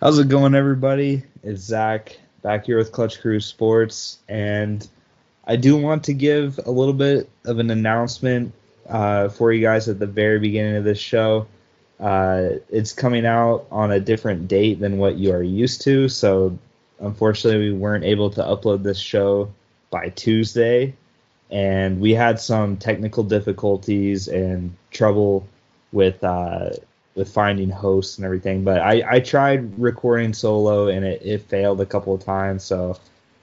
How's it going, everybody? It's Zach back here with Clutch Crew Sports, and I do want to give a little bit of an announcement uh, for you guys at the very beginning of this show. Uh, it's coming out on a different date than what you are used to, so unfortunately, we weren't able to upload this show by Tuesday, and we had some technical difficulties and trouble with uh, with finding hosts and everything. But I, I tried recording solo and it, it failed a couple of times. So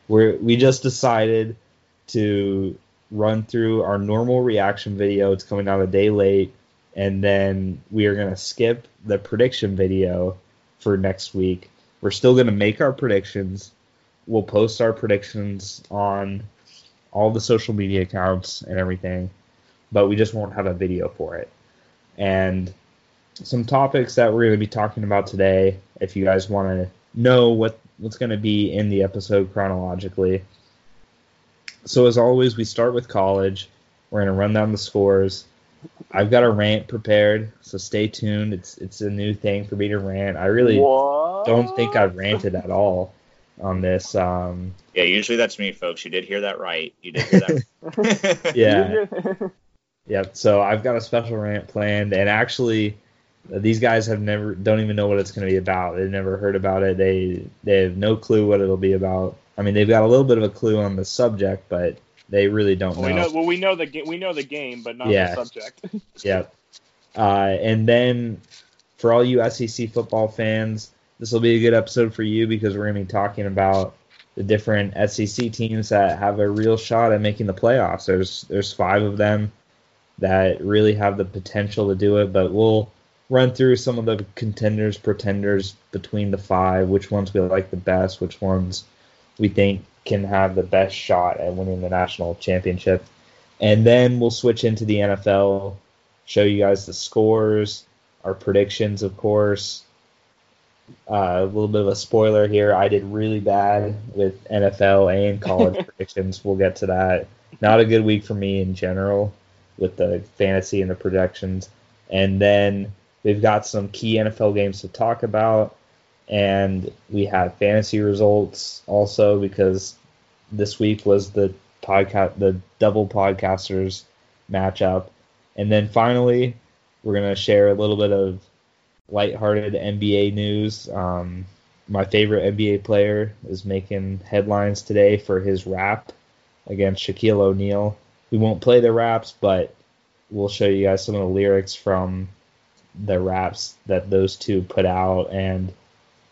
we we just decided to run through our normal reaction video. It's coming out a day late, and then we are gonna skip the prediction video for next week. We're still gonna make our predictions. We'll post our predictions on all the social media accounts and everything, but we just won't have a video for it. And some topics that we're going to be talking about today. If you guys want to know what what's going to be in the episode chronologically. So as always, we start with college. We're going to run down the scores. I've got a rant prepared, so stay tuned. It's it's a new thing for me to rant. I really What? don't think I've ranted at all on this. Um, Yeah, usually that's me, folks. You did hear that right. You did hear that. yeah, Yep. So I've got a special rant planned, and actually, these guys have never don't even know what it's going to be about. They've never heard about it. They they have no clue what it'll be about. I mean, they've got a little bit of a clue on the subject, but they really don't we know. Well, we know the we know the game, but not Yeah. the subject. Yep. Uh, and then for all you SEC football fans, this will be a good episode for you because we're going to be talking about the different SEC teams that have a real shot at making the playoffs. There's there's five of them that really have the potential to do it, but we'll run through some of the contenders, pretenders between the five, which ones we like the best, which ones we think can have the best shot at winning the national championship. And then we'll switch into the NFL, show you guys the scores, our predictions, of course. Uh, a little bit of a spoiler here. I did really bad with NFL and college predictions. We'll get to that. Not a good week for me in general with the fantasy and the projections. And then we've got some key NFL games to talk about. And we have fantasy results also because this week was the podcast, the double podcasters matchup. And then finally, we're to share a little bit of lighthearted NBA news. Um, my favorite NBA player is making headlines today for his rap against Shaquille O'Neal. We won't play the raps, but we'll show you guys some of the lyrics from the raps that those two put out, and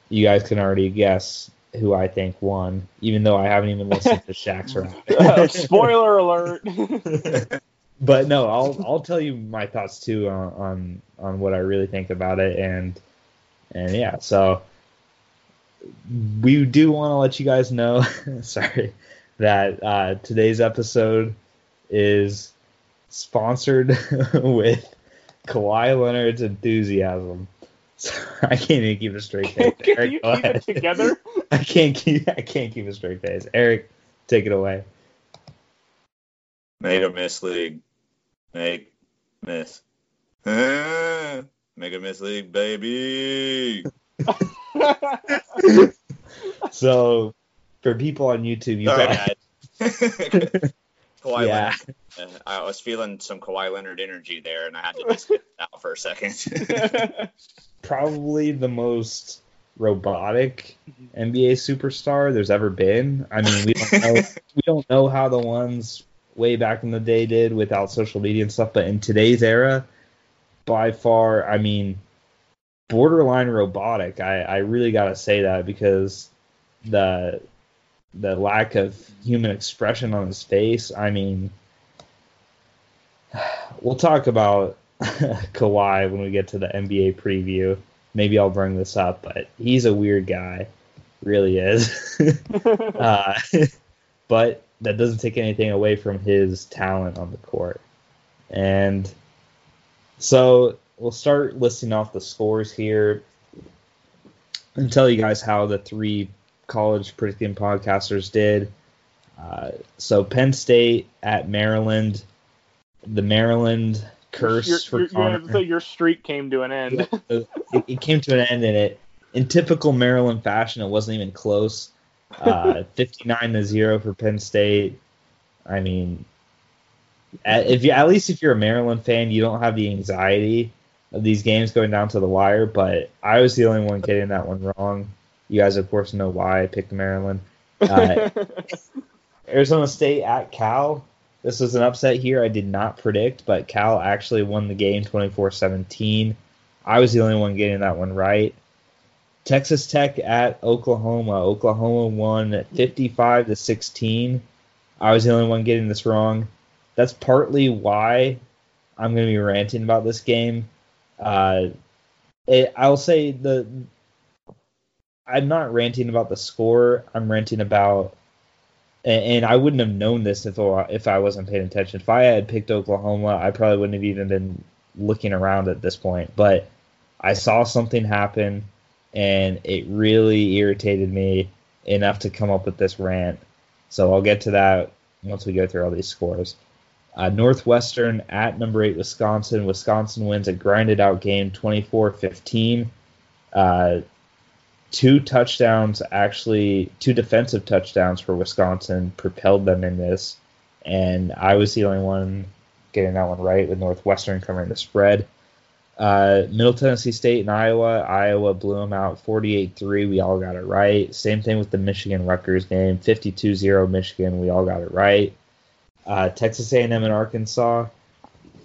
you guys can already guess who I think won, even though I haven't even listened to Shaq's rap. Uh, Spoiler alert. but no, I'll I'll tell you my thoughts too on on, on what I really think about it, and and yeah, so we do want to let you guys know, sorry, that uh, today's episode is sponsored with Kawhi Leonard's enthusiasm. I can't even keep a straight face. Can Eric, you go keep ahead. it together? I can't keep I can't keep a straight face. Eric, take it away. Make a miss league. Make miss. Make a miss league, baby. So for people on YouTube, you Sorry, got guys. Kawhi Yeah. Leonard. Uh, I was feeling some Kawhi Leonard energy there, and I had to just get out for a second. probably the most robotic NBA superstar there's ever been. I mean, we don't know we don't know how the ones way back in the day did without social media and stuff, but in today's era, by far, I mean, borderline robotic. I, I really gotta say that because the the lack of human expression on his face. I mean, we'll talk about Kawhi when we get to the NBA preview. Maybe I'll bring this up, but he's a weird guy, really is. uh, but that doesn't take anything away from his talent on the court. And so we'll start listing off the scores here and tell you guys how the three college predicting podcasters did. Uh, so Penn State at Maryland, the Maryland curse Your- for your, Connor. your, so your streak came to an end. it, it came to an end and it in typical Maryland fashion, it wasn't even close. Uh, 59 to zero for Penn State. I mean, if you at least if you're a Maryland fan, you don't have the anxiety of these games going down to the wire. But I was the only one getting that one wrong. You guys, of course, know why I picked Maryland. Uh, Arizona State at Cal. This was an upset here I did not predict, but Cal actually won the game 24 17. I was the only one getting that one right. Texas Tech at Oklahoma. Oklahoma won 55 to 16. I was the only one getting this wrong. That's partly why I'm going to be ranting about this game. Uh, it, I'll say the I'm not ranting about the score. I'm ranting about, and, and I wouldn't have known this if if I wasn't paying attention. If I had picked Oklahoma, I probably wouldn't have even been looking around at this point. But I saw something happen, and it really irritated me enough to come up with this rant. So I'll get to that once we go through all these scores. Uh, Northwestern at number eight Wisconsin. Wisconsin wins a grinded out game 24 15. Uh, two touchdowns, actually, two defensive touchdowns for Wisconsin propelled them in this. And I was the only one getting that one right with Northwestern covering the spread. Uh, Middle Tennessee State and Iowa. Iowa blew them out 48 3. We all got it right. Same thing with the Michigan Rutgers game 52 0 Michigan. We all got it right. Uh, Texas A&M and Arkansas.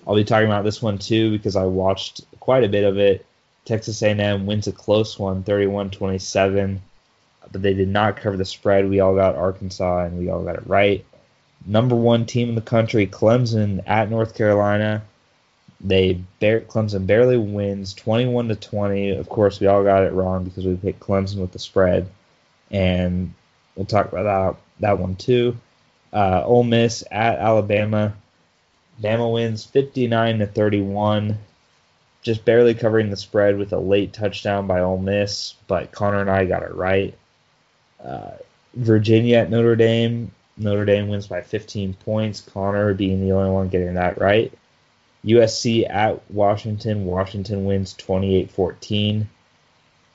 I'll be talking about this one too because I watched quite a bit of it. Texas A&M wins a close one, 31-27, but they did not cover the spread. We all got Arkansas and we all got it right. Number one team in the country, Clemson at North Carolina. They bear, Clemson barely wins, 21 to 20. Of course, we all got it wrong because we picked Clemson with the spread, and we'll talk about that that one too. Uh, Ole Miss at Alabama. Bama wins 59 to 31 just barely covering the spread with a late touchdown by Ole Miss, but Connor and I got it right. Uh, Virginia at Notre Dame. Notre Dame wins by 15 points. Connor being the only one getting that right. USC at Washington. Washington wins 28 14.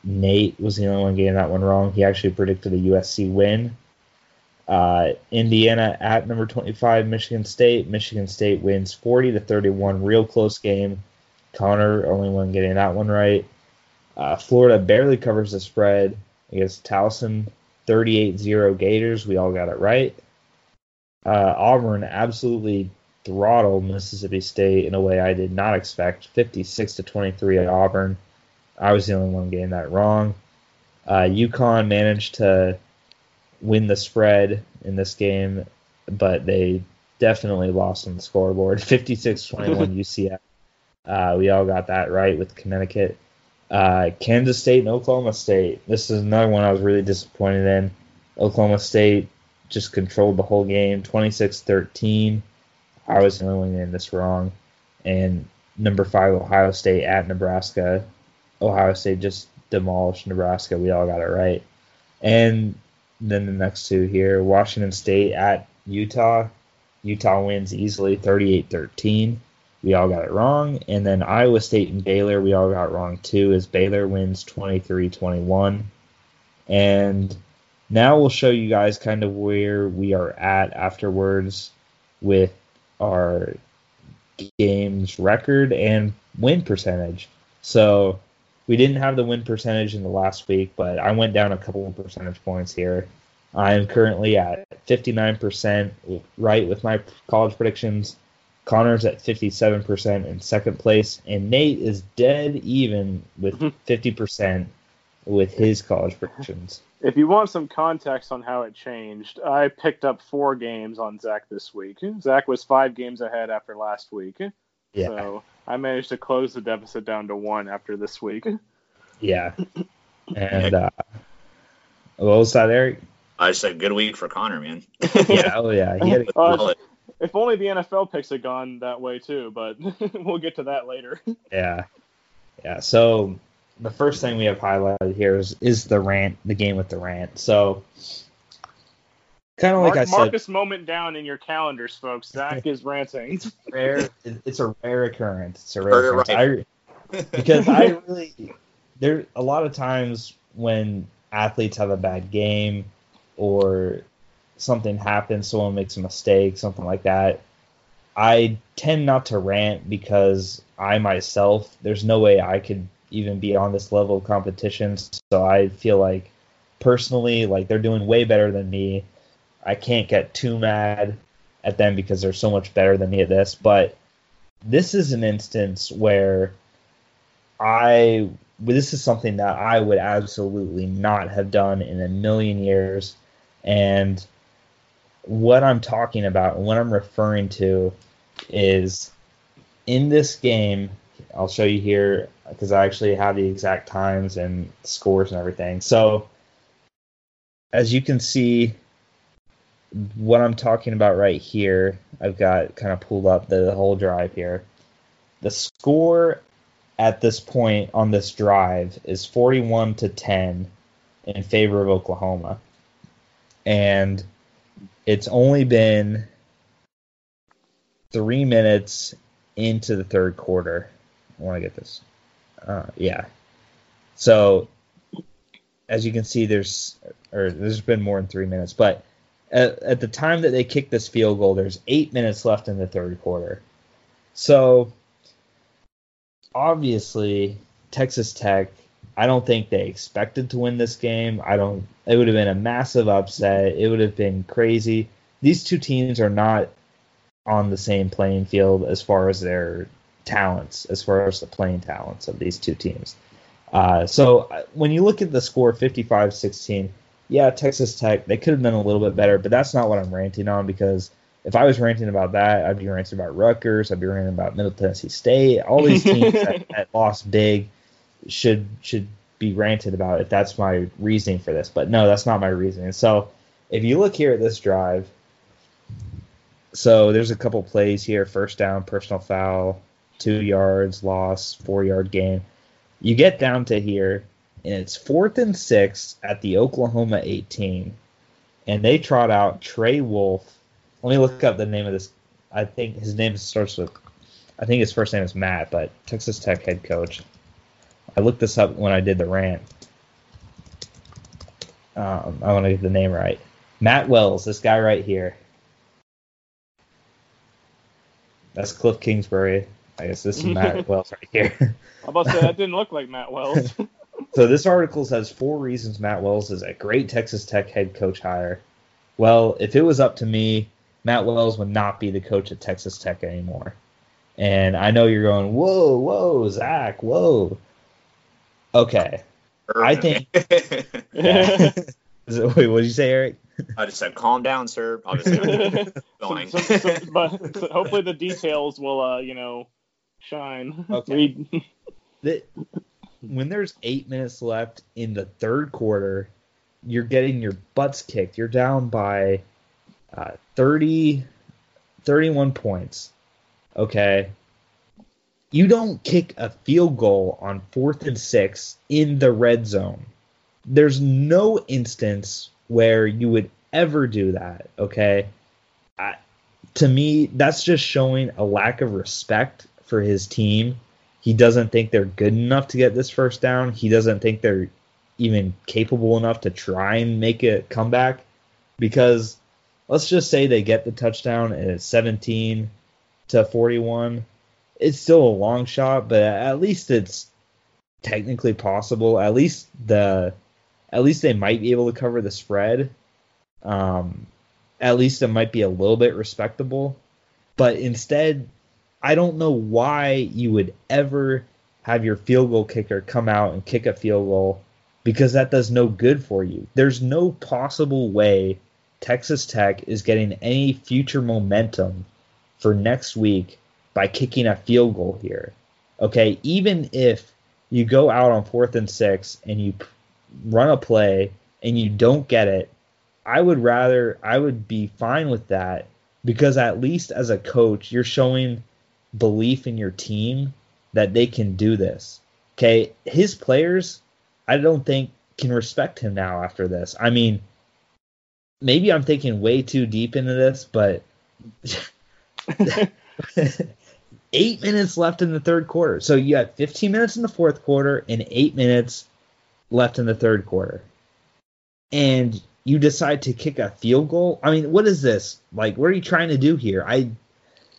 Nate was the only one getting that one wrong. He actually predicted a USC win. Uh, Indiana at number 25, Michigan State. Michigan State wins 40 to 31. Real close game. Connor, only one getting that one right. Uh, Florida barely covers the spread against Towson, 38-0 Gators. We all got it right. Uh, Auburn absolutely throttled Mississippi State in a way I did not expect, 56 to 23 at Auburn. I was the only one getting that wrong. Uh, UConn managed to win the spread in this game, but they definitely lost on the scoreboard, 56-21 UCF. Uh, we all got that right with Connecticut. Uh, Kansas State and Oklahoma State. This is another one I was really disappointed in. Oklahoma State just controlled the whole game, 26-13. I was the only one getting this wrong. And number five, Ohio State at Nebraska. Ohio State just demolished Nebraska. We all got it right. And then the next two here, Washington State at Utah. Utah wins easily, 38-13 we all got it wrong. And then Iowa State and Baylor, we all got wrong too, as Baylor wins 23 21. And now we'll show you guys kind of where we are at afterwards with our games record and win percentage. So we didn't have the win percentage in the last week, but I went down a couple of percentage points here. I am currently at 59% right with my college predictions. Connor's at 57% in second place, and Nate is dead even with 50% mm-hmm. with his college predictions. If you want some context on how it changed, I picked up four games on Zach this week. Zach was five games ahead after last week. Yeah. So I managed to close the deficit down to one after this week. Yeah. And uh, what was that, Eric? I said good week for Connor, man. yeah, oh yeah. He had a, uh, if only the NFL picks had gone that way too, but we'll get to that later. Yeah. Yeah. So the first thing we have highlighted here is, is the rant, the game with the rant. So kind of like Mark, I said, Marcus moment down in your calendars, folks. Zach is ranting. Rare. It's a rare occurrence. It's a rare occurrence. Right. I, because I really there a lot of times when athletes have a bad game or something happens, someone makes a mistake, something like that, I tend not to rant because I myself, there's no way I could even be on this level of competition. So I feel like personally, like they're doing way better than me. I can't get too mad at them because they're so much better than me at this. But this is an instance where I this is something that I would absolutely not have done in a million years. And what I'm talking about, and what I'm referring to, is in this game. I'll show you here because I actually have the exact times and scores and everything. So, as you can see, what I'm talking about right here, I've got kind of pulled up the whole drive here. The score at this point on this drive is 41 to 10 in favor of Oklahoma. And it's only been three minutes into the third quarter. I want to get this. Uh, yeah. So, as you can see, there's or there's been more than three minutes, but at, at the time that they kicked this field goal, there's eight minutes left in the third quarter. So, obviously, Texas Tech. I don't think they expected to win this game. I don't. It would have been a massive upset. It would have been crazy. These two teams are not on the same playing field as far as their talents, as far as the playing talents of these two teams. Uh, so uh, when you look at the score 55 16, yeah, Texas Tech, they could have done a little bit better, but that's not what I'm ranting on because if I was ranting about that, I'd be ranting about Rutgers, I'd be ranting about Middle Tennessee State. All these teams that, that lost big should should be ranted about if that's my reasoning for this. But no, that's not my reasoning. So if you look here at this drive, so there's a couple plays here: first down, personal foul, two yards, loss, four yard gain. You get down to here, and it's fourth and six at the Oklahoma 18, and they trot out Trey Wolff. Let me look up the name of this. I think his name starts with. I think his first name is Matt, but Texas Tech head coach. I looked this up when I did the rant. Um, I want to get the name right. Matt Wells, this guy right here. That's Cliff Kingsbury. I guess this is Matt Wells right here. I about to say that didn't look like Matt Wells. so this article says four reasons Matt Wells is a great Texas Tech head coach hire. Well, if it was up to me, Matt Wells would not be the coach at Texas Tech anymore. And I know you're going, whoa, whoa, Zach, whoa. Okay. I think. yeah. Wait, what did you say, Eric? I just said, "Calm down, sir." Obviously, going. So, so, so, but hopefully the details will, uh, you know, shine. Okay. the, when there's eight minutes left in the third quarter, you're getting your butts kicked. You're down by uh, 30, 31 points. Okay. You don't kick a field goal on fourth and six in the red zone. There's no instance where you would ever do that. Okay. I, to me, that's just showing a lack of respect for his team. He doesn't think they're good enough to get this first down. He doesn't think they're even capable enough to try and make a comeback because let's just say they get the touchdown and it's 17 to 41. It's still a long shot, but at least it's technically possible. At least the at least they might be able to cover the spread. Um, at least it might be a little bit respectable. But instead, I don't know why you would ever have your field goal kicker come out and kick a field goal because that does no good for you. There's no possible way Texas Tech is getting any future momentum for next week by kicking a field goal here. Okay, even if you go out on fourth and six and you run a play and you don't get it, I would rather I would be fine with that because at least as a coach, you're showing belief in your team that they can do this. Okay, his players, I don't think can respect him now after this. I mean, maybe I'm thinking way too deep into this, but eight minutes left in the third quarter. So you had 15 minutes in the fourth quarter and eight minutes left in the third quarter, and you decide to kick a field goal. I mean, what is this? Like, what are you trying to do here? I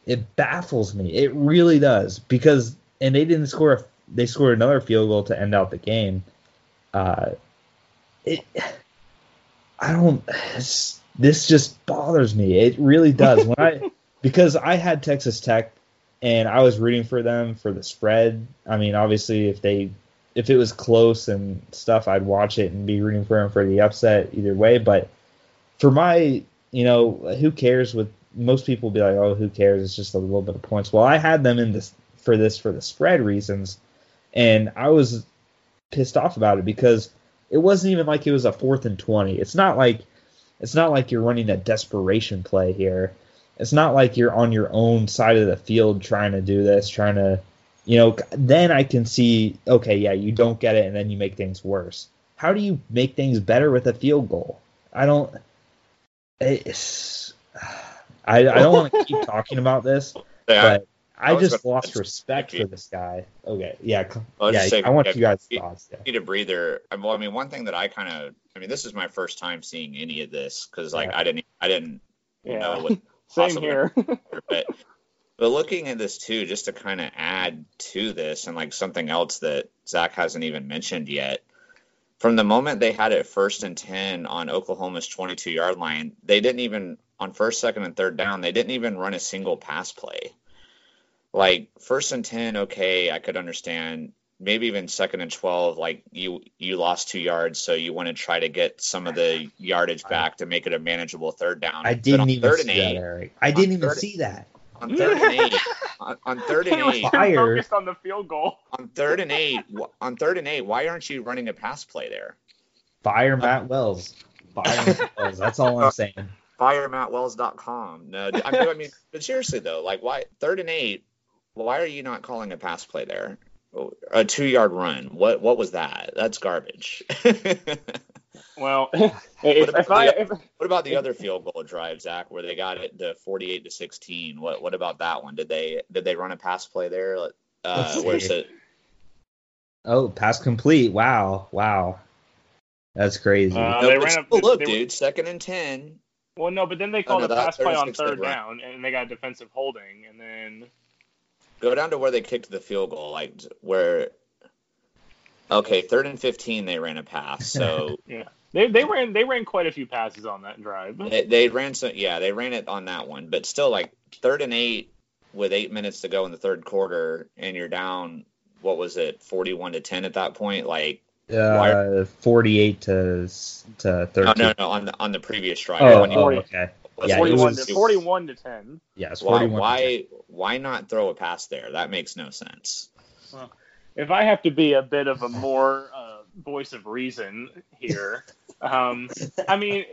it baffles me. It really does because and they didn't score. A, they scored another field goal to end out the game. Uh, it. I don't. This just bothers me. It really does. When I because I had Texas Tech and I was rooting for them for the spread. I mean, obviously, if they if it was close and stuff, I'd watch it and be rooting for them for the upset either way. But for my, you know, who cares? With most people be like, oh, who cares? It's just a little bit of points. Well, I had them in this for this for the spread reasons, and I was pissed off about it because it wasn't even like it was a fourth and twenty. It's not like it's not like you're running a desperation play here. It's not like you're on your own side of the field trying to do this, trying to you know, then I can see, okay, yeah, you don't get it, and then you make things worse. How do you make things better with a field goal? I don't. It's, I, I don't want to keep talking about this, yeah, but I, I just lost respect for this guy. Okay, yeah, yeah. Say, I want you guys' thoughts. Yeah. Need a breather. Well, I mean, one thing that I kind of, I mean, this is my first time seeing any of this because, like, yeah. I didn't, I didn't yeah. know what. Same here. but but looking at this too, just to kind of add to this and like something else that Zach hasn't even mentioned yet. From the moment they had it first and 10 on Oklahoma's 22 yard line, they didn't even, on first, second, and third down, they didn't even run a single pass play. Like first and 10, okay, I could understand. Maybe even second and 12, like you you lost two yards, so you want to try to get some of the yardage back to make it a manageable third down. I didn't even see eight, that, Eric. I didn't even see that on third and eight. On, on third and eight, focused on the field goal. On third and eight, on third and eight, why aren't you running a pass play there? Fire Matt Wells. Fire Matt Wells. That's all I'm saying. fire FireMattWells.com. No, I mean, I mean, but seriously though, like, why third and eight? Why are you not calling a pass play there? A two yard run. What what was that? That's garbage. Well, if, what, if I, the, if, what about the other field goal drive, Zach, where they got it to 48 to 16? What what about that one? Did they did they run a pass play there? Uh, where's it? Oh, pass complete! Wow, wow, that's crazy. Uh, no, they ran a, look, they, dude, second and ten. Well, no, but then they called oh, no, a pass play on third down, and they got defensive holding, and then go down to where they kicked the field goal, like where. Okay, third and fifteen, they ran a pass. So yeah. They, they ran they ran quite a few passes on that drive. They, they ran some yeah they ran it on that one, but still like third and eight with eight minutes to go in the third quarter, and you're down what was it forty one to ten at that point? Like uh, forty eight to to thirteen. No, no, no, on the on the previous drive. Oh, oh okay. Yeah, 41, was, to, 41 to 10. Yes, yeah, why, why, why not throw a pass there? That makes no sense. Well, if I have to be a bit of a more uh, voice of reason here, um, I mean,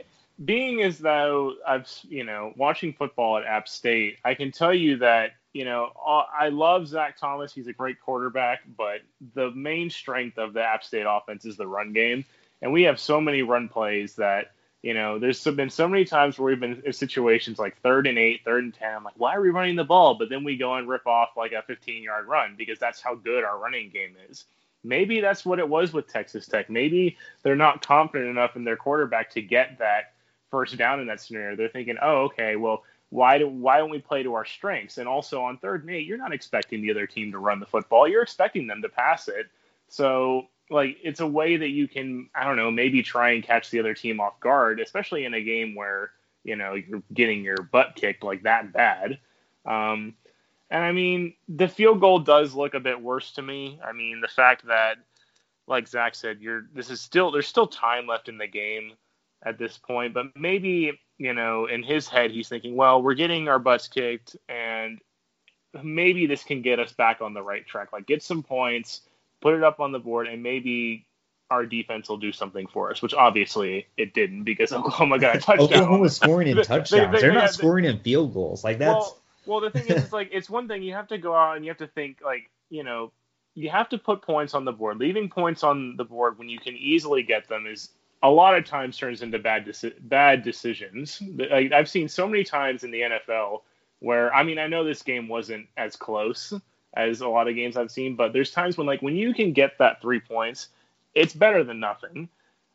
being as though I've, you know, watching football at App State, I can tell you that, you know, I love Zac Thomas. He's a great quarterback, but the main strength of the App State offense is the run game. And we have so many run plays that, you know, there's been so many times where we've been in situations like third and eight, third and 10. I'm like, why are we running the ball? But then we go and rip off like a 15 yard run because that's how good our running game is. Maybe that's what it was with Texas Tech. Maybe they're not confident enough in their quarterback to get that first down in that scenario. They're thinking, oh, okay, well, why do why don't we play to our strengths? And also on third and eight, you're not expecting the other team to run the football. You're expecting them to pass it. So like it's a way that you can I don't know maybe try and catch the other team off guard, especially in a game where you know you're getting your butt kicked like that bad. Um, and I mean, the field goal does look a bit worse to me. I mean, the fact that, like Zach said, you're this is still there's still time left in the game at this point, but maybe you know in his head he's thinking, well, we're getting our butts kicked, and maybe this can get us back on the right track. Like get some points, put it up on the board, and maybe our defense will do something for us, which obviously it didn't because Oklahoma got a touchdown. Oklahoma was scoring in touchdowns. they, are not scoring in field goals. Like that's well, well, the thing is, it's like it's one thing you have to go out and you have to think like you know you have to put points on the board. Leaving points on the board when you can easily get them is a lot of times turns into bad deci- bad decisions. Like, I've seen so many times in the NFL where I mean I know this game wasn't as close as a lot of games I've seen, but there's times when like when you can get that three points it's better than nothing.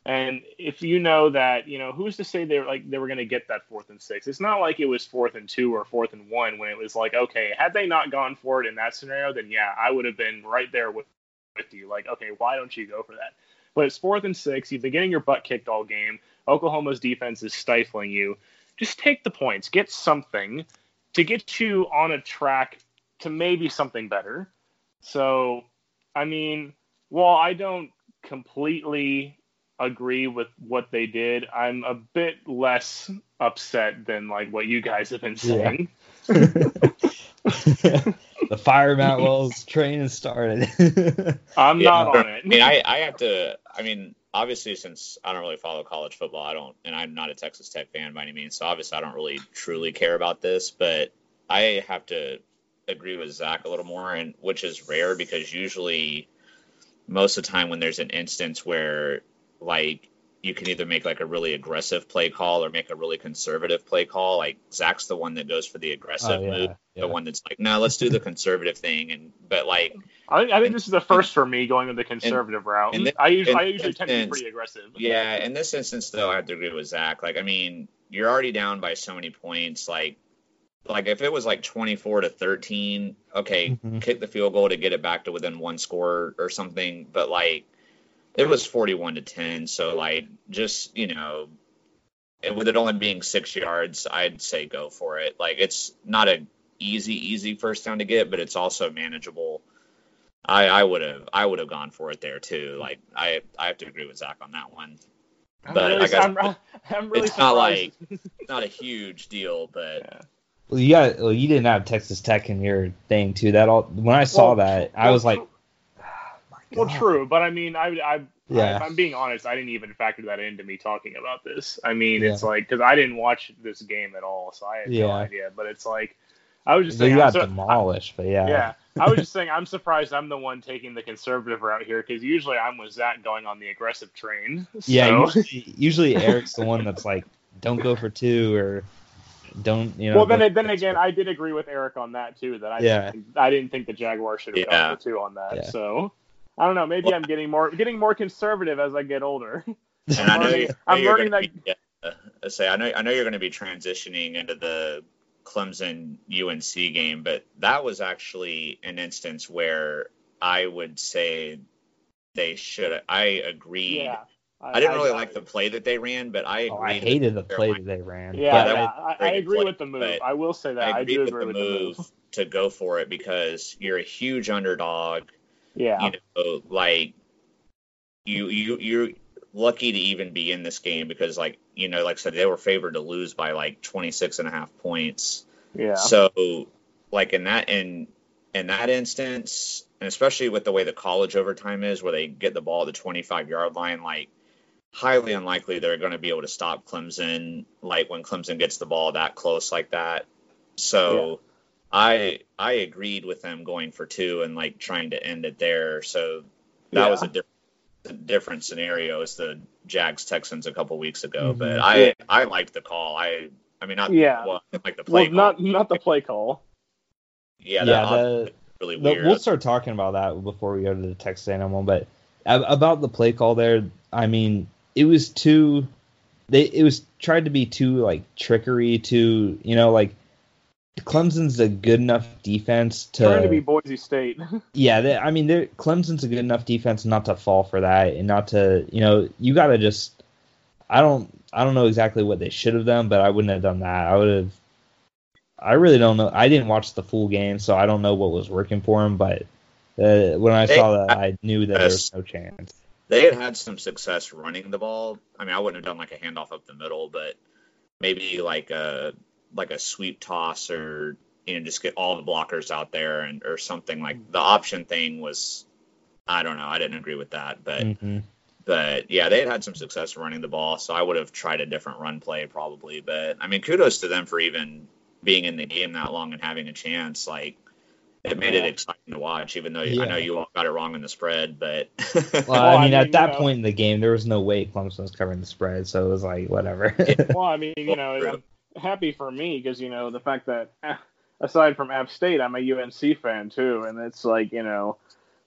And if you know that, you know, who's to say they were like they were going to get that fourth and six? It's not like it was fourth and two or fourth and one when it was like, okay, had they not gone for it in that scenario, then yeah, I would have been right there with with you. Like, okay, why don't you go for that? But it's fourth and six. You've been getting your butt kicked all game. Oklahoma's defense is stifling you. Just take the points. Get something to get you on a track to maybe something better. So, I mean, while I don't completely agree with what they did, I'm a bit less upset than like what you guys have been saying. Yeah. the fire Matt Wells train has started. I'm yeah. not on it. I mean, I, I have to. I mean, obviously, since I don't really follow college football, I don't, and I'm not a Texas Tech fan by any means. So obviously, I don't really truly care about this. But I have to agree with Zach a little more, and which is rare because usually, most of the time when there's an instance where like you can either make like a really aggressive play call or make a really conservative play call. Like Zach's the one that goes for the aggressive oh, yeah, move, yeah. the one that's like, no, let's do the conservative thing. And but like, I, I think this is the first for me going with the conservative route. This, I usually, I usually instance, tend to be pretty aggressive. Yeah, in this instance though, I have to agree with Zach. Like, I mean, you're already down by so many points. Like, like if it was like 24 to 13, okay, mm-hmm. kick the field goal to get it back to within one score or something. But like it was 41 to 10. So like just, you know, with it only being six yards, I'd say go for it. Like it's not a easy, easy first down to get, but it's also manageable. I, I would have I would have gone for it there too. Like I I have to agree with Zach on that one. I'm but really, I guess I'm, I'm really it's surprised. not like not a huge deal, but yeah. Well, you got well, you didn't have Texas Tech in your thing too. That all when I saw well, that, I was like, well, true, but I mean, I, I, yeah. I, if I'm being honest, I didn't even factor that into me talking about this. I mean, yeah. it's like because I didn't watch this game at all, so I had yeah. no idea. But it's like I was just so saying, you got so, demolished, I, but yeah, yeah. I was just saying I'm surprised I'm the one taking the conservative route here because usually I'm with Zach going on the aggressive train. So. Yeah, usually, usually Eric's the one that's like, don't go for two or don't you know? Well, then then again, I did agree with Eric on that too. That I yeah. didn't, I didn't think the Jaguar should have yeah. gone for two on that. Yeah. So I don't know. Maybe well, I'm getting more getting more conservative as I get older. And I'm learning, I'm learning that. Be, yeah, uh, say I know I know you're going to be transitioning into the Clemson UNC game, but that was actually an instance where I would say they should. I agreed. Yeah. I, I didn't really I, like the play that they ran, but I oh, I hated the play that they ran. Yeah, yeah I, I, agree play, with the move. I will say that I, agree, with, the, with move the move to go for it because you're a huge underdog. Yeah. You know, like you you you're lucky to even be in this game because like you know like I said they were favored to lose by like 26 and a half points. Yeah. So like in that in in that instance and especially with the way the college overtime is where they get the ball at the 25 yard line like highly unlikely they're going to be able to stop Clemson like when Clemson gets the ball that close like that. So I I agreed with them going for two and like trying to end it there. So that yeah. was a different different scenario as the Jags Texans a couple weeks ago. Mm-hmm. But I I liked the call. I I mean not yeah well, like the play well, not not the play call. Yeah, yeah. The, really the. We'll start talking about that before we go to the Texas A&M. But about the play call there, I mean, it was too. They it was tried to be too like trickery, to you know like Clemson's a good enough defense to trying to be Boise State. yeah, they, I mean, Clemson's a good enough defense not to fall for that and not to, you know, you got to just. I don't, I don't know exactly what they should have done, but I wouldn't have done that. I would have. I really don't know. I didn't watch the full game, so I don't know what was working for him. But uh, when I they, saw that, I knew that there was no chance. They had had some success running the ball. I mean, I wouldn't have done like a handoff up the middle, but maybe like a like a sweep toss or you know just get all the blockers out there and or something like the option thing was I don't know I didn't agree with that but mm-hmm. but yeah they had had some success running the ball so I would have tried a different run play probably but I mean kudos to them for even being in the game that long and having a chance like it made yeah. it exciting to watch, even though yeah. I know you all got it wrong in the spread. But well, I mean, at that know, point in the game, there was no way Clemson was covering the spread, so it was like whatever. well, I mean, you know, happy for me because you know the fact that eh, aside from App State, I'm a UNC fan too, and it's like you know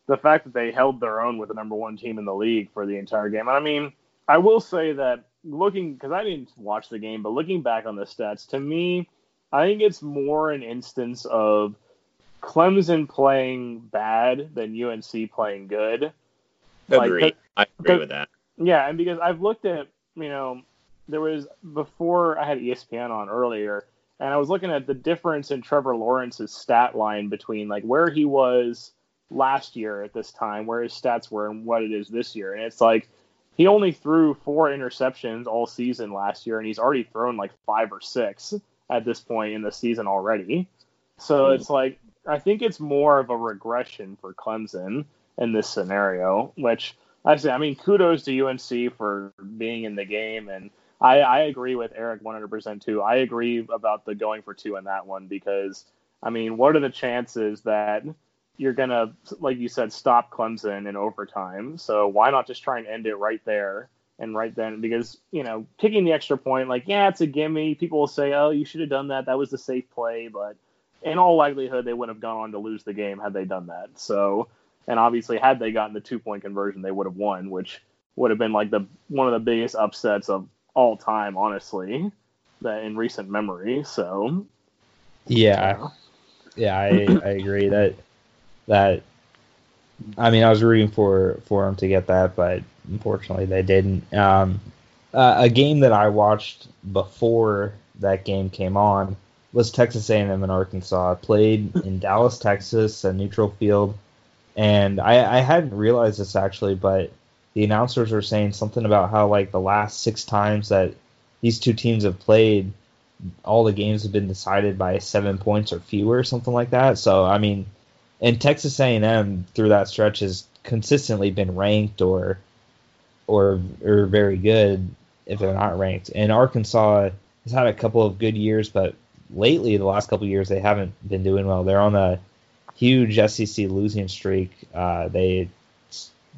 the fact that they held their own with the number one team in the league for the entire game. And I mean, I will say that looking because I didn't watch the game, but looking back on the stats, to me, I think it's more an instance of Clemson playing bad than UNC playing good. Agree. Like, I agree with that. Yeah, and because I've looked at, you know, there was before I had ESPN on earlier, and I was looking at the difference in Trevor Lawrence's stat line between like where he was last year at this time, where his stats were, and what it is this year. And it's like he only threw four interceptions all season last year, and he's already thrown like five or six at this point in the season already. So mm. it's like I think it's more of a regression for Clemson in this scenario, which I say, I mean, kudos to UNC for being in the game. And I, I agree with Eric 100% too. I agree about the going for two in that one because, I mean, what are the chances that you're going to, like you said, stop Clemson in overtime? So why not just try and end it right there? and right then because you know kicking the extra point like yeah it's a gimme people will say oh you should have done that that was the safe play but in all likelihood they would have gone on to lose the game had they done that. So and obviously had they gotten the two point conversion they would have won which would have been like the one of the biggest upsets of all time honestly that in recent memory so. Yeah. Yeah. I i agree that that I mean, I was rooting for for them to get that, but unfortunately they didn't. Um, uh, a game that I watched before that game came on was Texas A&M and Arkansas. I played in Dallas, Texas, a neutral field, and I, I hadn't realized this actually, but the announcers were saying something about how like the last six times that these two teams have played, all the games have been decided by seven points or fewer, or something like that. So I mean and Texas A&M through that stretch has consistently been ranked or or or very good if they're not ranked. And Arkansas has had a couple of good years, but lately the last couple years they haven't been doing well. They're on a huge SEC losing streak. Uh, they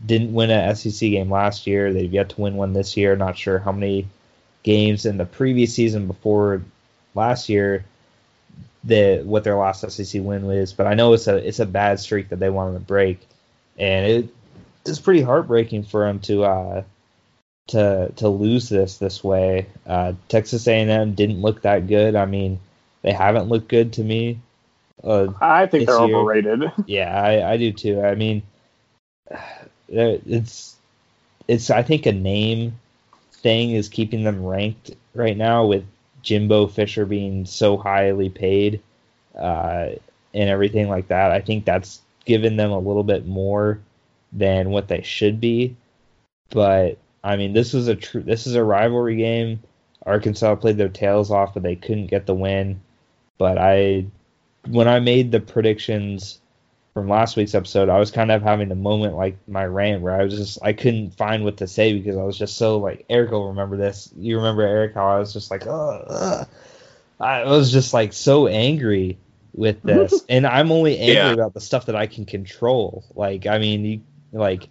didn't win a SEC game last year. They've yet to win one this year. Not sure how many games in the previous season before last year the what their last SEC win was, but I know it's a it's a bad streak that they wanted to break, and it it's pretty heartbreaking for them to uh, to to lose this this way. Uh, Texas A&M didn't look that good. I mean, they haven't looked good to me. Uh, I think they're year. overrated. Yeah, I, I do too. I mean, it's it's I think a name thing is keeping them ranked right now with Jimbo Fisher being so highly paid uh, and everything like that. I think that's given them a little bit more than what they should be. But I mean, this is a true. This is a rivalry game. Arkansas played their tails off, but they couldn't get the win. But I, when I made the predictions from last week's episode, I was kind of having a moment like my rant where I was just I couldn't find what to say because I was just so like Eric will remember this. You remember Eric how I was just like, oh, I was just like so angry with this, and I'm only angry yeah. about the stuff that I can control. Like I mean, you like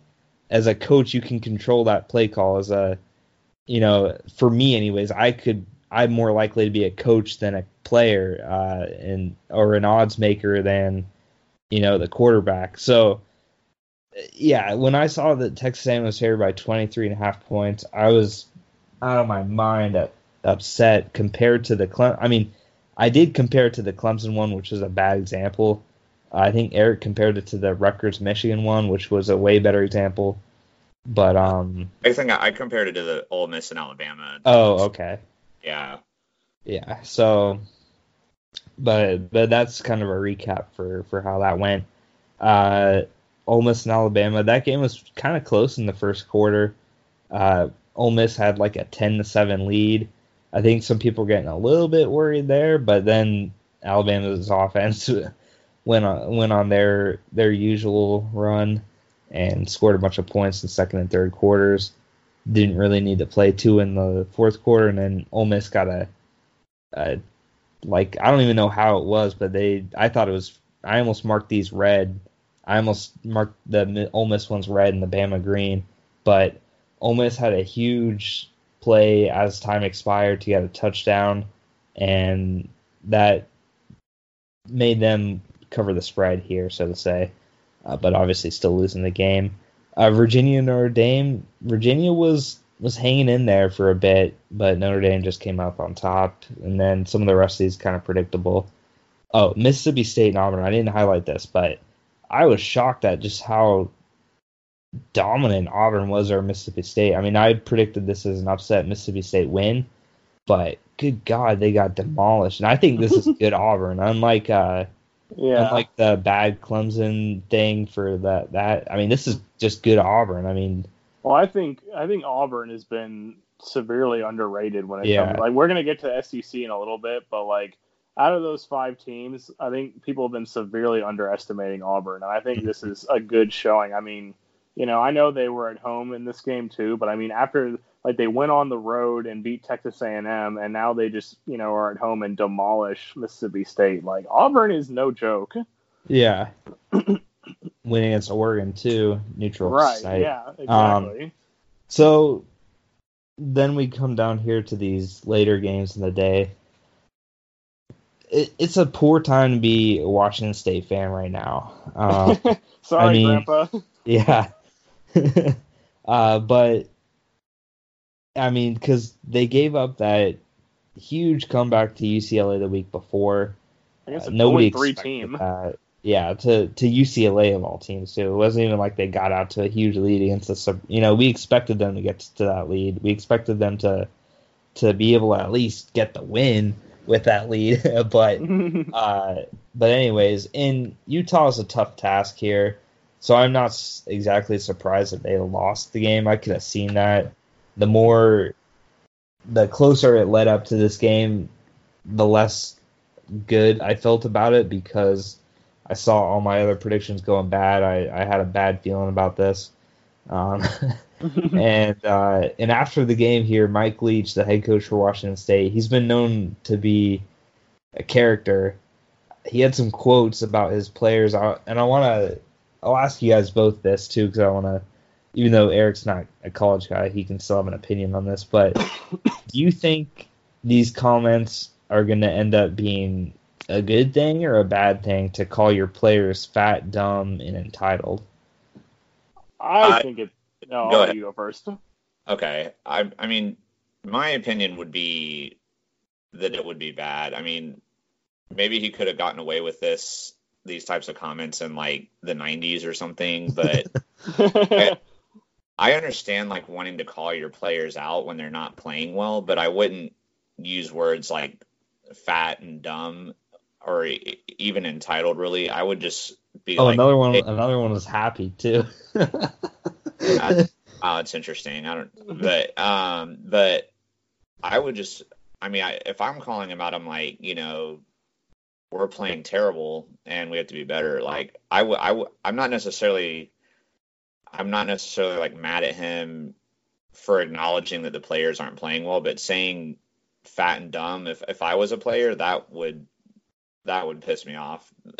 as a coach, you can control that play call. As a you know, for me anyways, I could I'm more likely to be a coach than a player, uh, and or an odds maker than you know, the quarterback. So, yeah, when I saw that Texas A&M was favored by 23 and a half points, I was out of my mind at, upset compared to the Clem. I mean, I did compare it to the Clemson one, which was a bad example. I think Eric compared it to the Rutgers Michigan one, which was a way better example. But um, I think I compared it to the Ole Miss and Alabama. Oh, okay. Yeah. Yeah. So but but that's kind of a recap for for how that went. Uh, Ole Miss and Alabama. That game was kind of close in the first quarter. Uh, Ole Miss had like a ten to seven lead. I think some people getting a little bit worried there, but then Alabama's offense went on went on their their usual run and scored a bunch of points in second and third quarters. Didn't really need to play two in the fourth quarter, and then Ole Miss got a, a like I don't even know how it was, but they I thought it was I almost marked these red. I almost marked the Ole Miss ones red and the Bama green, but Ole Miss had a huge play as time expired to get a touchdown, and that made them cover the spread here, so to say. uh, but obviously still losing the game. Uh, Virginia Notre Dame. Virginia was was hanging in there for a bit, but Notre Dame just came up on top, and then some of the rest of these kind of predictable. Oh, Mississippi State and Auburn. I didn't highlight this, but I was shocked at just how dominant Auburn was over Mississippi State. I mean, I predicted this as an upset Mississippi State win, but good God, they got demolished. And I think this is good Auburn, unlike uh, yeah, unlike the bad Clemson thing for that. That I mean, this is just good Auburn. I mean, well, I think I think Auburn has been severely underrated when it yeah. comes. Like we're gonna get to SEC in a little bit, but like out of those five teams, I think people have been severely underestimating Auburn, and I think this mm-hmm. is a good showing. I mean, you know, I know they were at home in this game too, but I mean, after like they went on the road and beat Texas A&M, and now they just you know are at home and demolish Mississippi State. Like Auburn is no joke. Yeah. Winning against Oregon too, neutral right, site. Yeah, um, exactly. Um, so then we come down here to these later games in the day. It, it's a poor time to be a Washington State fan right now. Um, Sorry, I mean, Grandpa. Yeah. uh, but I mean, because they gave up that huge comeback to UCLA the week before. I guess uh, nobody three team. That. Yeah, to to UCLA of all teams too. It wasn't even like they got out to a huge lead against the sub. You know, we expected them to get to that lead. We expected them to to be able to at least get the win with that lead. but uh, but anyways, in Utah is a tough task here. So I'm not exactly surprised that they lost the game. I could have seen that. The more, the closer it led up to this game, the less good I felt about it because I saw all my other predictions going bad. I, I had a bad feeling about this. Um, and uh, and after the game here, Mike Leach, the head coach for Washington State, he's been known to be a character. He had some quotes about his players, and I want to I'll ask you guys both this too because I want to. Even though Eric's not a college guy, he can still have an opinion on this. But do you think these comments are going to end up being a good thing or a bad thing to call your players fat, dumb, and entitled? I, I think it. No, go ahead. you go first. Okay, I I mean, my opinion would be that it would be bad. I mean, maybe he could have gotten away with this these types of comments in like the 90s or something, but I, I understand like wanting to call your players out when they're not playing well, but I wouldn't use words like fat and dumb or even entitled really. I would just be Oh, like, another one hey, another one was happy too. oh, it's interesting. I don't but um but I would just I mean, I, if I'm calling him out, I'm like, you know, we're playing terrible and we have to be better. Like I w- I w- I'm not necessarily I'm not necessarily like mad at him for acknowledging that the players aren't playing well, but saying fat and dumb if if I was a player that would that would piss me off.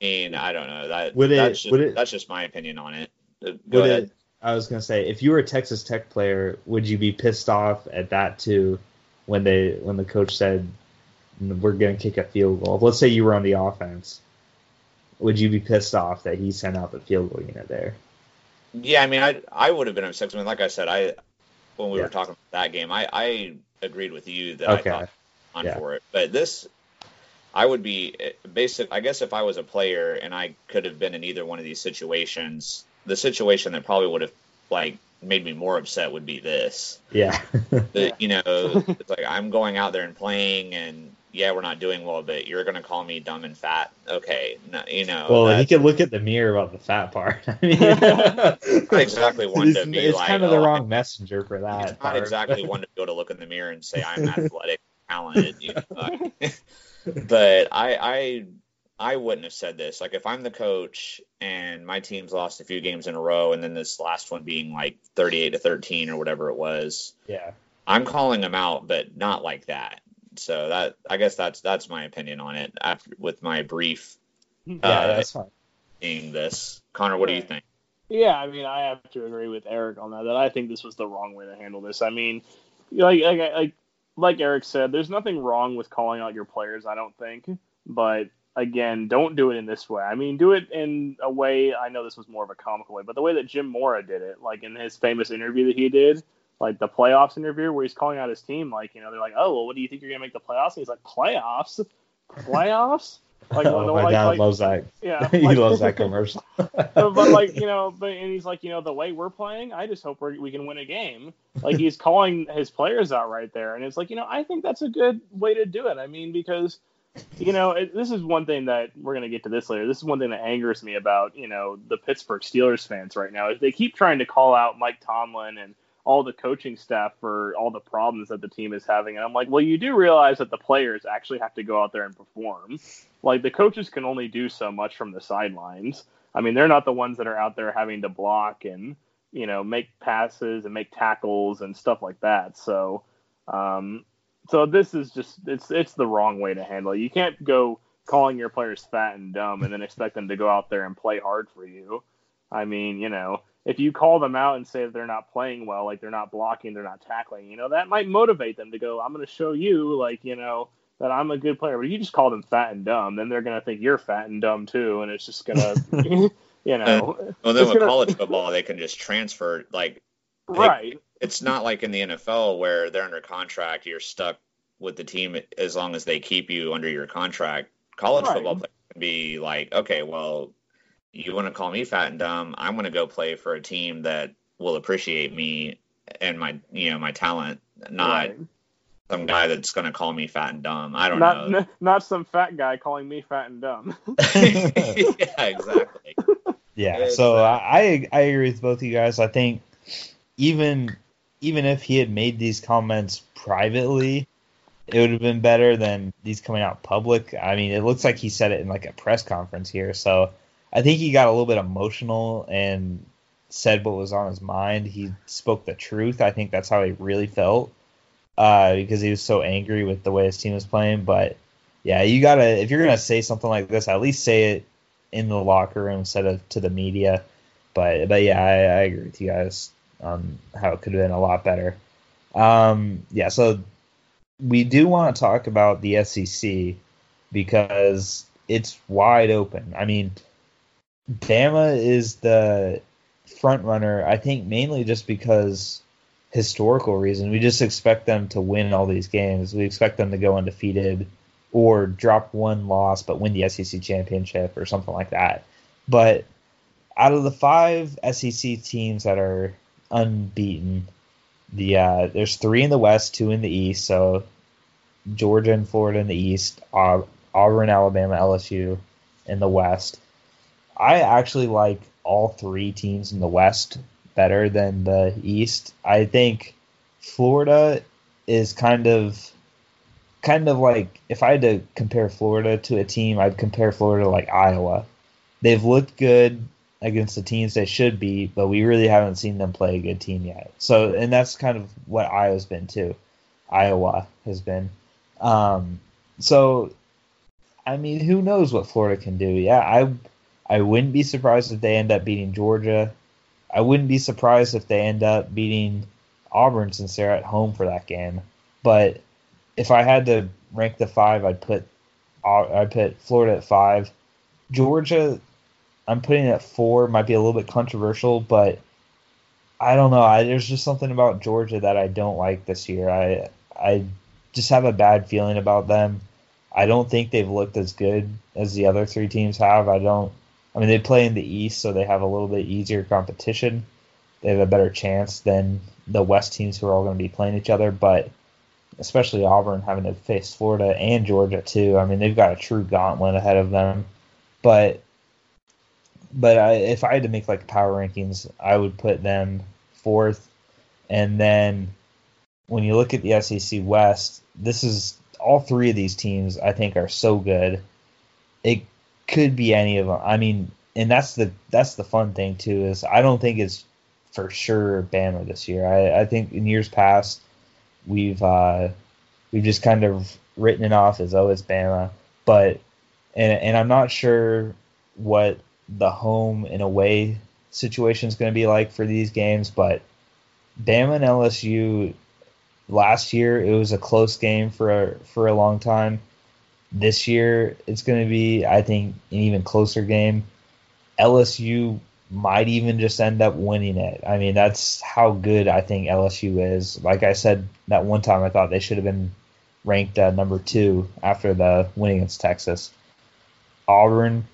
and I don't know that would it, that's just, would it, that's just my opinion on it. Uh, go ahead. It, I was gonna say if you were a Texas Tech player, would you be pissed off at that too when they when the coach said we're going to kick a field goal. Let's say you were on the offense. Would you be pissed off that he sent out the field goal unit there? Yeah, I mean, I I would have been upset. I mean, like I said, I when we yeah. were talking about that game, I I agreed with you that okay. I thought on yeah. for it. But this, I would be basic. I guess if I was a player and I could have been in either one of these situations, the situation that probably would have like made me more upset would be this. Yeah. the, you know, it's like I'm going out there and playing, and yeah, we're not doing well, but you're going to call me dumb and fat. Okay, no, you know. Well, he could look at the mirror about the fat part. I mean, exactly one to be it's like. kind of the oh, wrong messenger for that. It's not exactly one to be able to look in the mirror and say I'm athletic, talented. You know, but I, I, I wouldn't have said this. Like if I'm the coach and my team's lost a few games in a row, and then this last one being like 38 to 13 or whatever it was. Yeah. I'm calling them out, but not like that. So that I guess that's that's my opinion on it. After with my brief, yeah, uh, that's fine. Seeing this, Connor, what do you think? Yeah, I mean, I have to agree with Eric on that. That I think this was the wrong way to handle this. I mean, like like like like Eric said, there's nothing wrong with calling out your players. I don't think, but again, don't do it in this way. I mean, do it in a way. I know this was more of a comical way, but the way that Jim Mora did it, like in his famous interview that he did, like the playoffs interview where he's calling out his team, like you know, they're like, "Oh, well, what do you think you're gonna make the playoffs?" And he's like, "Playoffs, playoffs." Like, oh my like, dad like, loves that. Yeah, he loves that commercial. but like you know, but and he's like, you know, the way we're playing, I just hope we can win a game. Like he's calling his players out right there, and it's like, you know, I think that's a good way to do it. I mean, because you know, it, this is one thing that we're gonna get to this later. This is one thing that angers me about you know the Pittsburgh Steelers fans right now is they keep trying to call out Mike Tomlin and all the coaching staff for all the problems that the team is having. And I'm like, well, you do realize that the players actually have to go out there and perform. Like the coaches can only do so much from the sidelines. I mean, they're not the ones that are out there having to block and you know make passes and make tackles and stuff like that. So, um, so this is just it's it's the wrong way to handle it. You can't go calling your players fat and dumb and then expect them to go out there and play hard for you. I mean, you know, if you call them out and say that they're not playing well, like they're not blocking, they're not tackling, you know, that might motivate them to go, I'm going to show you, like, you know, that I'm a good player. But if you just call them fat and dumb, then they're going to think you're fat and dumb too. And it's just going to, you know. well, then with gonna... college football, they can just transfer, like, right. it's not like in the NFL where they're under contract, you're stuck with the team as long as they keep you under your contract. College right. football can be like, okay, well, you want to call me fat and dumb, I'm going to go play for a team that will appreciate me and my you know my talent, not right. some guy that's going to call me fat and dumb. I don't not, know. N- not some fat guy calling me fat and dumb. yeah, exactly. Yeah, so uh, I I agree with both of you guys. I think even even if he had made these comments privately, it would have been better than these coming out public. I mean, it looks like he said it in like a press conference here, so I think he got a little bit emotional and said what was on his mind. He spoke the truth. I think that's how he really felt uh, because he was so angry with the way his team was playing. But yeah, you gotta if you're gonna say something like this, at least say it in the locker room instead of to the media. But but yeah, I, I agree with you guys on how it could have been a lot better. Um, yeah, so we do want to talk about the SEC because it's wide open. I mean, Bama is the front runner, I think mainly just because historical reason. We just expect them to win all these games. We expect them to go undefeated or drop one loss but win the SEC championship or something like that. But out of the five SEC teams that are unbeaten, the uh, there's three in the West, two in the East. So Georgia and Florida in the East, Auburn, Alabama, LSU in the West. I actually like all three teams in the West better than the East. I think Florida is kind of kind of like if I had to compare Florida to a team, I'd compare Florida to like Iowa. They've looked good against the teams they should be, but we really haven't seen them play a good team yet. So, and that's kind of what Iowa's been too. Iowa has been. Um, so, I mean, who knows what Florida can do? Yeah, I I wouldn't be surprised if they end up beating Georgia. I wouldn't be surprised if they end up beating Auburn since they're at home for that game. But if I had to rank the five, I'd put I'd put Florida at five. Georgia, I'm putting at four. Might be a little bit controversial, but I don't know. I, there's just something about Georgia that I don't like this year. I I just have a bad feeling about them. I don't think they've looked as good as the other three teams have. I don't. I mean, they play in the East, so they have a little bit easier competition. They have a better chance than the West teams who are all going to be playing each other. But especially Auburn having to face Florida and Georgia too. I mean, they've got a true gauntlet ahead of them. But but I, if I had to make like power rankings, I would put them fourth. And then when you look at the SEC West, this is all three of these teams. I think are so good. It could be any of them. I mean, and that's the that's the fun thing too is I don't think it's for sure Bama this year. I, I think in years past we've uh, we've just kind of written it off as oh it's Bama, but and and I'm not sure what the home and away situation is going to be like for these games, but Bama and LSU last year it was a close game for a, for a long time this year it's going to be, I think, an even closer game. LSU might even just end up winning it. I mean, that's how good I think LSU is. Like I said that one time, I thought they should have been ranked uh, number two after the win against Texas. Auburn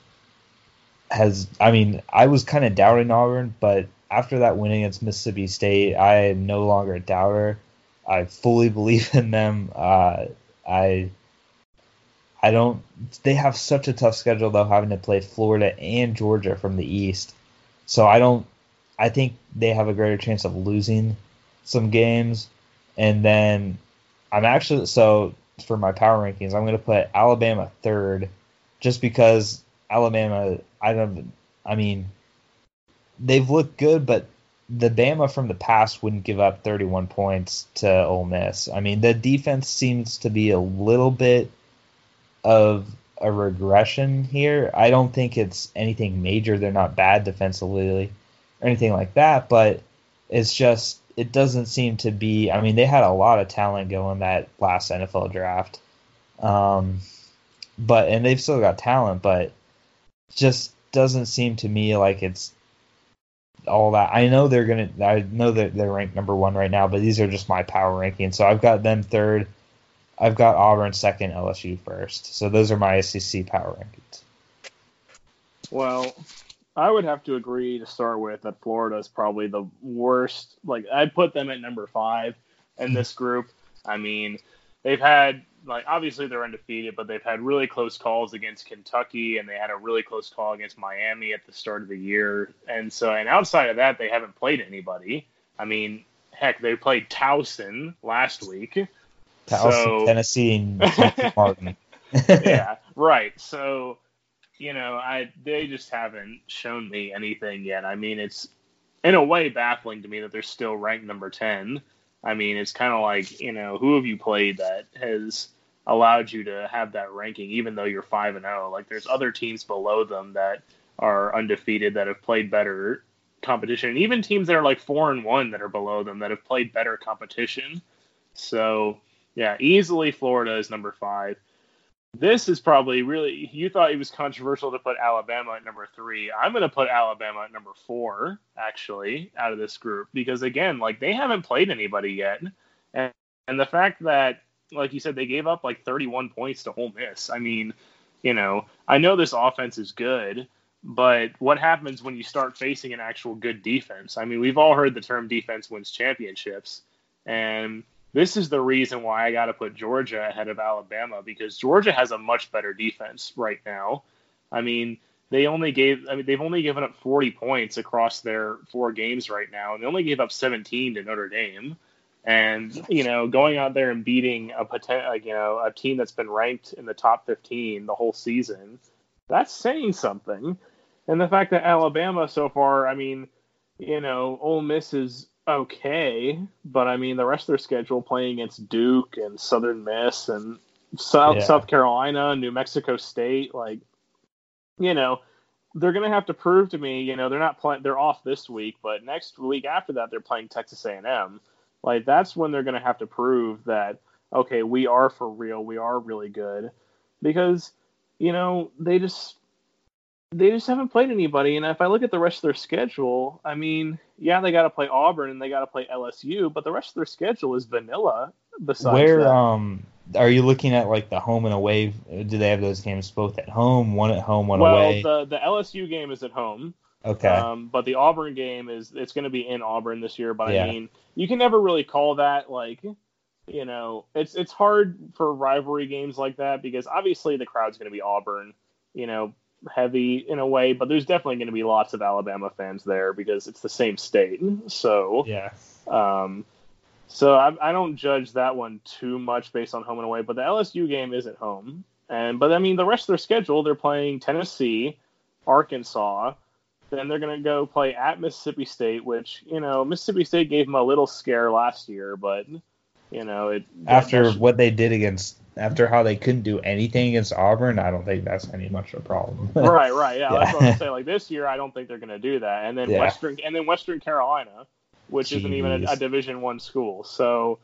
has, I mean, I was kind of doubting Auburn, but after that win against Mississippi State, I am no longer a doubter. I fully believe in them. Uh, I I don't. They have such a tough schedule though, having to play Florida and Georgia from the East. So I don't. I think they have a greater chance of losing some games, and then I'm actually so for my power rankings, I'm going to put Alabama third, just because Alabama. I don't. I mean, they've looked good, but the Bama from the past wouldn't give up 31 points to Ole Miss. I mean, the defense seems to be a little bit of a regression here. I don't think it's anything major. They're not bad defensively or anything like that, but it's just it doesn't seem to be. I mean, they had a lot of talent going that last NFL draft, um, but and they've still got talent, but just doesn't seem to me like it's all that. I know they're gonna. I know that they're ranked number one right now, but these are just my power rankings. So I've got them third. I've got Auburn second, LSU first. So those are my SEC power rankings. Well, I would have to agree to start with that Florida is probably the worst. Like I'd put them at number five in this group. I mean, they've had like obviously they're undefeated, but they've had really close calls against Kentucky, and they had a really close call against Miami at the start of the year. And so, and outside of that, they haven't played anybody. I mean, heck, they played Towson last week. Towson, so, Tennessee, and Martin. yeah, right. So, you know, I they just haven't shown me anything yet. I mean, it's in a way baffling to me that they're still ranked number ten. I mean, it's kind of like, you know, who have you played that has allowed you to have that ranking, even though you're 5 and 0? Like, there's other teams below them that are undefeated that have played better competition, and even teams that are like 4 and 1 that are below them that have played better competition. So, yeah, easily Florida is number five. This is probably really. You thought it was controversial to put Alabama at number three. I'm going to put Alabama at number four, actually, out of this group because again, like they haven't played anybody yet, and and the fact that, like you said, they gave up like 31 points to Ole Miss. I mean, you know, I know this offense is good, but what happens when you start facing an actual good defense? I mean, we've all heard the term defense wins championships, and this is the reason why I got to put Georgia ahead of Alabama because Georgia has a much better defense right now. I mean, they only gave I mean they've only given up 40 points across their four games right now and they only gave up 17 to Notre Dame. And you know, going out there and beating a potential, you know, a team that's been ranked in the top 15 the whole season, that's saying something. And the fact that Alabama so far, I mean, you know, Ole Miss is okay, but I mean the rest of their schedule playing against Duke and Southern Miss and South yeah. South Carolina, New Mexico State, like you know, they're gonna have to prove to me, you know, they're not playing they're off this week, but next week after that they're playing Texas A and M. Like that's when they're gonna have to prove that okay, we are for real, we are really good. Because, you know, they just they just haven't played anybody. And if I look at the rest of their schedule, I mean, yeah, they got to play Auburn and they got to play LSU, but the rest of their schedule is vanilla. Besides where that. um are you looking at like the home and away? Do they have those games both at home, one at home, one well, away? Well, the the LSU game is at home. Okay. Um, but the Auburn game is it's going to be in Auburn this year. But yeah. I mean, you can never really call that like, you know, it's it's hard for rivalry games like that because obviously the crowd's going to be Auburn. You know, heavy in a way, but there's definitely going to be lots of Alabama fans there because it's the same state. So yeah. Um, so I, I don't judge that one too much based on home and away, but the LSU game is at home, and but I mean the rest of their schedule they're playing Tennessee, Arkansas, then they're going to go play at Mississippi State, which you know Mississippi State gave them a little scare last year, but you know it after what they did against after how they couldn't do anything against Auburn, I don't think that's any much of a problem. right, right, yeah, yeah. That's what I'm saying. Like this year, I don't think they're going to do that. And then yeah. Western, and then Western Carolina, which Jeez. isn't even a, a Division One school. So,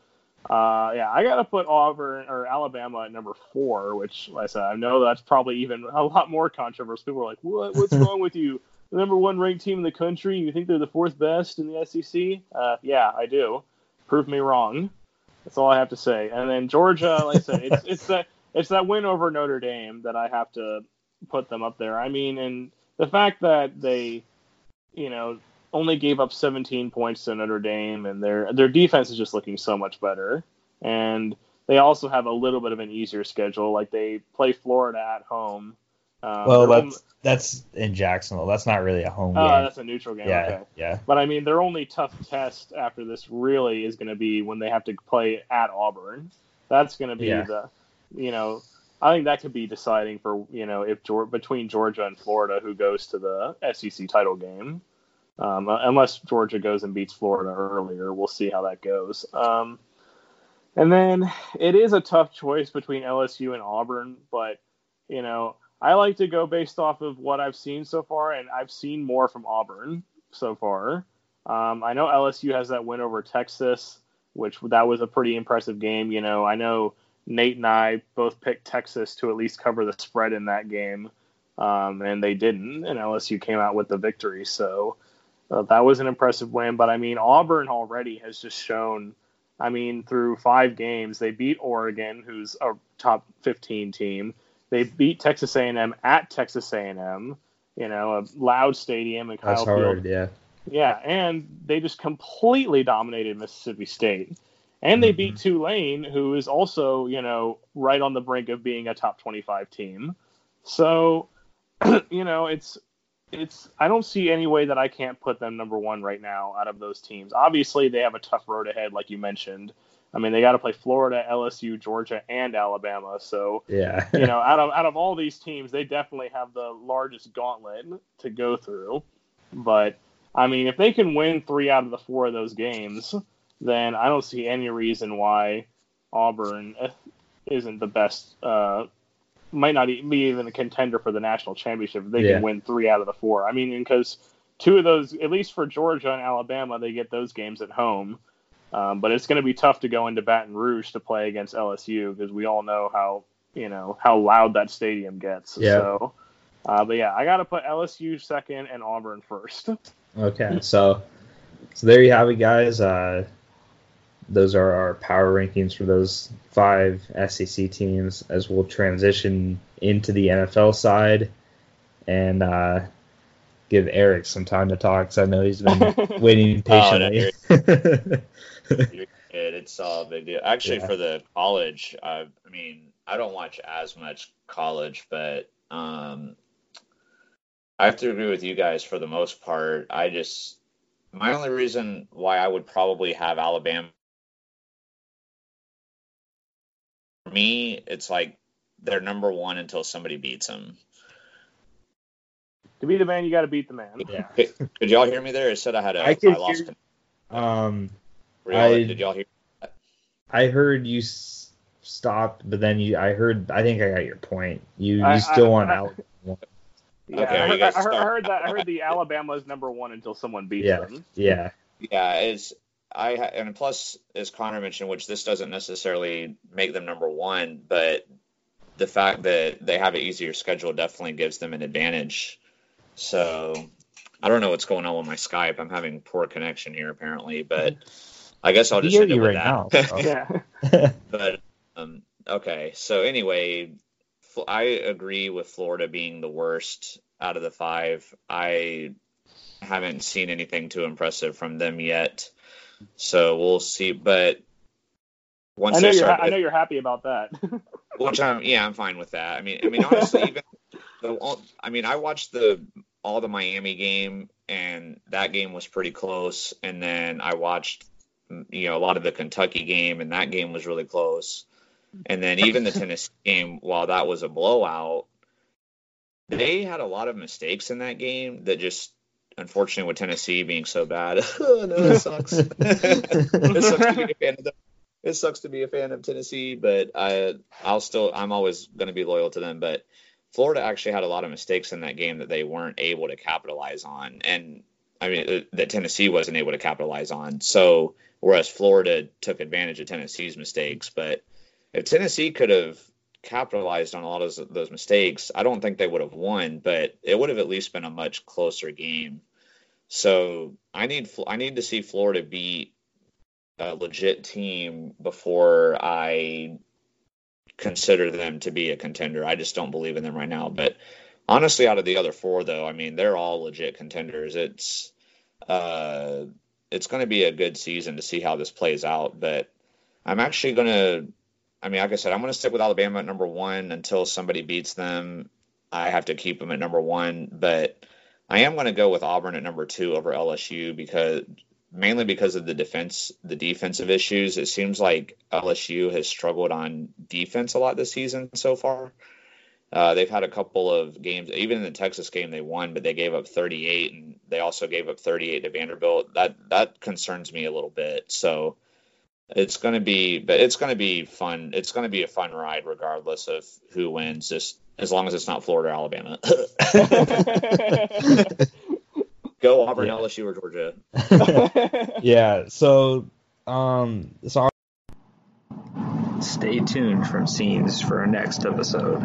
Uh, yeah, I gotta put Auburn or Alabama at number four, which like I said I know that's probably even a lot more controversial. People are like, "What? What's wrong with you? The number one ranked team in the country? You think they're the fourth best in the SEC?" Uh, yeah, I do. Prove me wrong. That's all I have to say. And then Georgia, like I said, it's it's that it's that win over Notre Dame that I have to put them up there. I mean, and the fact that they, you know, only gave up 17 points to Notre Dame, and their their defense is just looking so much better. And they also have a little bit of an easier schedule. Like they play Florida at home. Um, well, that's home, that's in Jacksonville. That's not really a home oh, game. that's a neutral game. Yeah, okay. yeah. But I mean, their only tough test after this really is going to be when they have to play at Auburn. That's going to be yeah. the, you know, I think that could be deciding for you know if between Georgia and Florida who goes to the SEC title game. Um, uh, unless Georgia goes and beats Florida earlier, we'll see how that goes. Um, and then it is a tough choice between LSU and Auburn, but you know I like to go based off of what I've seen so far, and I've seen more from Auburn so far. Um, I know LSU has that win over Texas, which that was a pretty impressive game. You know, I know Nate and I both picked Texas to at least cover the spread in that game, um, and they didn't, and LSU came out with the victory. So uh, that was an impressive win. But I mean, Auburn already has just shown. I mean, through five games, they beat Oregon, who's a top 15 team. They beat Texas A&M at Texas A&M. You know, a loud stadium and Kyle That's hard, yeah. Yeah, and they just completely dominated Mississippi State. And they mm-hmm. beat Tulane, who is also, you know, right on the brink of being a top 25 team. So, you know, it's it's I don't see any way that I can't put them number 1 right now out of those teams. Obviously, they have a tough road ahead like you mentioned. I mean, they got to play Florida, LSU, Georgia, and Alabama. So, yeah, you know, out of out of all these teams, they definitely have the largest gauntlet to go through. But I mean, if they can win three out of the four of those games, then I don't see any reason why Auburn isn't the best. Uh, might not be even a contender for the national championship if they yeah. can win three out of the four. I mean, because two of those, at least for Georgia and Alabama, they get those games at home. Um, but it's going to be tough to go into Baton Rouge to play against LSU because we all know how you know how loud that stadium gets. Yeah. So, uh, but yeah, I got to put LSU second and Auburn first. Okay, so so there you have it, guys. Uh, those are our power rankings for those five SEC teams as we'll transition into the NFL side and uh, give Eric some time to talk because I know he's been waiting patiently. oh, it's all a big deal. Actually, yeah. for the college, uh, I mean, I don't watch as much college, but um, I have to agree with you guys for the most part. I just my only reason why I would probably have Alabama for me, it's like they're number one until somebody beats them. To be the man, you got to beat the man. Yeah. Could, y'all hear me there? It said I had a. I, I lost. Hear, um, I, did y'all hear? That? I heard you s- stopped, but then you. I heard. I think I got your point. You. You still I, want Alabama. Yeah, okay, I, heard, I, heard, I, heard, that. I heard the Alabama is number one until someone beats yeah, them. Yeah. Yeah, it's I and plus, as Connor mentioned, which this doesn't necessarily make them number one, but the fact that they have an easier schedule definitely gives them an advantage. So I don't know what's going on with my Skype. I'm having poor connection here apparently, but I guess I'll just end it with right that. Now, so. but um, okay, so anyway, I agree with Florida being the worst out of the five. I haven't seen anything too impressive from them yet. So we'll see. But once I know, you're, ha- I know you're happy about that. which I'm, yeah, I'm fine with that. I mean, I mean, honestly, even the, I mean, I watched the all the Miami game, and that game was pretty close. And then I watched, you know, a lot of the Kentucky game, and that game was really close. And then even the Tennessee game, while that was a blowout, they had a lot of mistakes in that game that just unfortunately with Tennessee being so bad, oh, no, it sucks. it sucks to be a fan of them. It sucks to be a fan of Tennessee, but I I'll still I'm always going to be loyal to them. But Florida actually had a lot of mistakes in that game that they weren't able to capitalize on, and I mean, uh, that Tennessee wasn't able to capitalize on. So, whereas Florida took advantage of Tennessee's mistakes, but if Tennessee could have capitalized on a lot of those mistakes, I don't think they would have won, but it would have at least been a much closer game. So I need I need to see Florida beat a legit team before I consider them to be a contender. I just don't believe in them right now. But honestly, out of the other four, though, I mean they're all legit contenders. It's uh, it's going to be a good season to see how this plays out. But I'm actually going to I mean, like I said, I'm going to stick with Alabama at number one until somebody beats them. I have to keep them at number one, but I am going to go with Auburn at number two over LSU because mainly because of the defense, the defensive issues. It seems like LSU has struggled on defense a lot this season so far. Uh, they've had a couple of games, even in the Texas game, they won, but they gave up 38, and they also gave up 38 to Vanderbilt. That that concerns me a little bit. So it's going to be, but it's going to be fun. It's going to be a fun ride regardless of who wins. Just as long as it's not Florida, or Alabama. Go Auburn, yeah. LSU, or Georgia. yeah. So, um, so stay tuned from scenes for our next episode.